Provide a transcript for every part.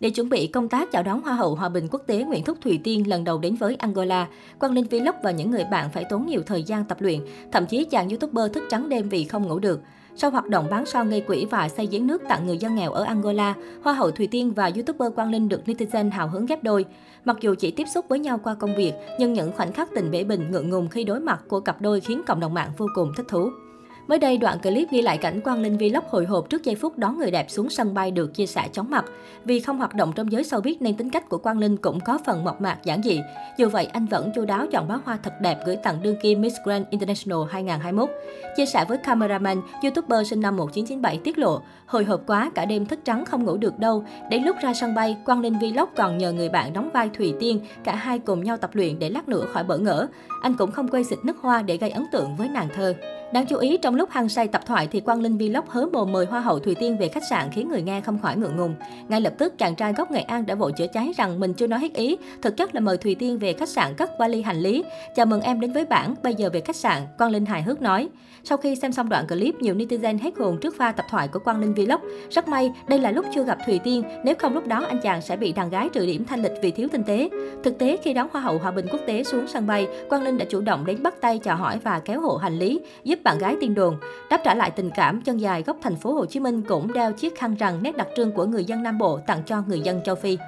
Để chuẩn bị công tác chào đón Hoa hậu Hòa bình quốc tế Nguyễn Thúc Thùy Tiên lần đầu đến với Angola, Quang Linh Vlog và những người bạn phải tốn nhiều thời gian tập luyện, thậm chí chàng YouTuber thức trắng đêm vì không ngủ được. Sau hoạt động bán sao gây quỹ và xây giếng nước tặng người dân nghèo ở Angola, Hoa hậu Thùy Tiên và YouTuber Quang Linh được netizen hào hứng ghép đôi. Mặc dù chỉ tiếp xúc với nhau qua công việc, nhưng những khoảnh khắc tình bể bình ngượng ngùng khi đối mặt của cặp đôi khiến cộng đồng mạng vô cùng thích thú. Mới đây, đoạn clip ghi lại cảnh Quang Linh Vlog hồi hộp trước giây phút đón người đẹp xuống sân bay được chia sẻ chóng mặt. Vì không hoạt động trong giới showbiz nên tính cách của Quang Linh cũng có phần mộc mạc giản dị. Dù vậy, anh vẫn chu đáo chọn bó hoa thật đẹp gửi tặng đương kim Miss Grand International 2021. Chia sẻ với cameraman, YouTuber sinh năm 1997 tiết lộ, hồi hộp quá cả đêm thức trắng không ngủ được đâu. Đến lúc ra sân bay, Quang Linh Vlog còn nhờ người bạn đóng vai thủy Tiên, cả hai cùng nhau tập luyện để lát nữa khỏi bỡ ngỡ. Anh cũng không quay xịt nước hoa để gây ấn tượng với nàng thơ. Đáng chú ý, trong lúc hăng say tập thoại thì Quang Linh Vlog hớ mồm mời Hoa hậu Thùy Tiên về khách sạn khiến người nghe không khỏi ngượng ngùng. Ngay lập tức, chàng trai gốc Nghệ An đã vội chữa cháy rằng mình chưa nói hết ý, thực chất là mời Thùy Tiên về khách sạn cất vali hành lý. Chào mừng em đến với bản, bây giờ về khách sạn, Quang Linh hài hước nói. Sau khi xem xong đoạn clip, nhiều netizen hết hồn trước pha tập thoại của Quang Linh Vlog. Rất may, đây là lúc chưa gặp Thùy Tiên, nếu không lúc đó anh chàng sẽ bị đàn gái trừ điểm thanh lịch vì thiếu tinh tế. Thực tế, khi đón Hoa hậu Hòa bình quốc tế xuống sân bay, Quang Linh đã chủ động đến bắt tay chào hỏi và kéo hộ hành lý, giúp bạn gái tiên đồn. Đáp trả lại tình cảm, chân dài gốc thành phố Hồ Chí Minh cũng đeo chiếc khăn rằng nét đặc trưng của người dân Nam Bộ tặng cho người dân châu Phi.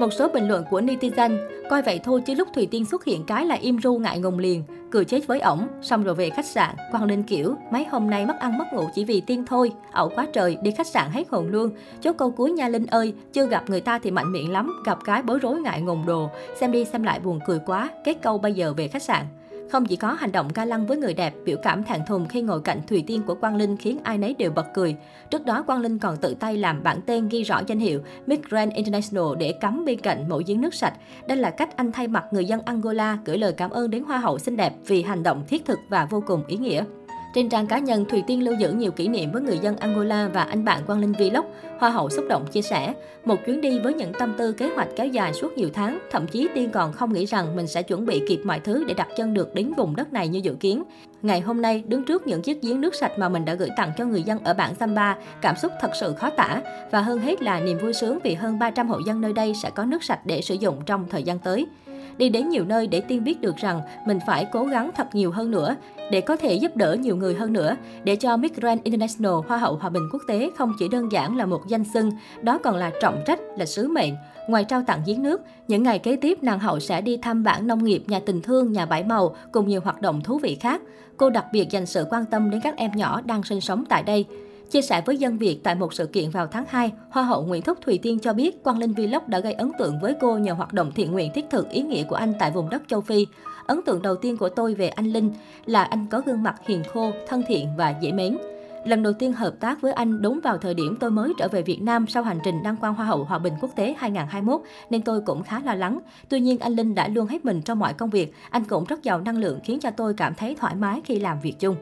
Một số bình luận của netizen, coi vậy thôi chứ lúc Thùy Tiên xuất hiện cái là im ru ngại ngùng liền, cười chết với ổng, xong rồi về khách sạn, Quang Linh kiểu, mấy hôm nay mất ăn mất ngủ chỉ vì Tiên thôi, ẩu quá trời, đi khách sạn hết hồn luôn. Chốt câu cuối nha Linh ơi, chưa gặp người ta thì mạnh miệng lắm, gặp cái bối rối ngại ngùng đồ, xem đi xem lại buồn cười quá, kết câu bây giờ về khách sạn. Không chỉ có hành động ga lăng với người đẹp, biểu cảm thẹn thùng khi ngồi cạnh Thùy Tiên của Quang Linh khiến ai nấy đều bật cười. Trước đó, Quang Linh còn tự tay làm bản tên ghi rõ danh hiệu Miss Grand International để cắm bên cạnh mẫu giếng nước sạch. Đây là cách anh thay mặt người dân Angola gửi lời cảm ơn đến Hoa hậu xinh đẹp vì hành động thiết thực và vô cùng ý nghĩa. Trên trang cá nhân, Thùy Tiên lưu giữ nhiều kỷ niệm với người dân Angola và anh bạn Quang Linh Vlog. Hoa hậu xúc động chia sẻ, một chuyến đi với những tâm tư kế hoạch kéo dài suốt nhiều tháng, thậm chí Tiên còn không nghĩ rằng mình sẽ chuẩn bị kịp mọi thứ để đặt chân được đến vùng đất này như dự kiến. Ngày hôm nay, đứng trước những chiếc giếng nước sạch mà mình đã gửi tặng cho người dân ở bản Samba, cảm xúc thật sự khó tả. Và hơn hết là niềm vui sướng vì hơn 300 hộ dân nơi đây sẽ có nước sạch để sử dụng trong thời gian tới. Đi đến nhiều nơi để Tiên biết được rằng mình phải cố gắng thật nhiều hơn nữa để có thể giúp đỡ nhiều người hơn nữa, để cho Miss Grand International Hoa hậu Hòa bình quốc tế không chỉ đơn giản là một danh xưng, đó còn là trọng trách, là sứ mệnh. Ngoài trao tặng giếng nước, những ngày kế tiếp nàng hậu sẽ đi thăm bản nông nghiệp, nhà tình thương, nhà bãi màu cùng nhiều hoạt động thú vị khác. Cô đặc biệt dành sự quan tâm đến các em nhỏ đang sinh sống tại đây. Chia sẻ với dân Việt tại một sự kiện vào tháng 2, Hoa hậu Nguyễn Thúc Thùy Tiên cho biết Quang Linh Vlog đã gây ấn tượng với cô nhờ hoạt động thiện nguyện thiết thực ý nghĩa của anh tại vùng đất châu Phi. Ấn tượng đầu tiên của tôi về anh Linh là anh có gương mặt hiền khô, thân thiện và dễ mến. Lần đầu tiên hợp tác với anh đúng vào thời điểm tôi mới trở về Việt Nam sau hành trình đăng quang Hoa hậu Hòa bình quốc tế 2021 nên tôi cũng khá lo lắng. Tuy nhiên anh Linh đã luôn hết mình trong mọi công việc, anh cũng rất giàu năng lượng khiến cho tôi cảm thấy thoải mái khi làm việc chung.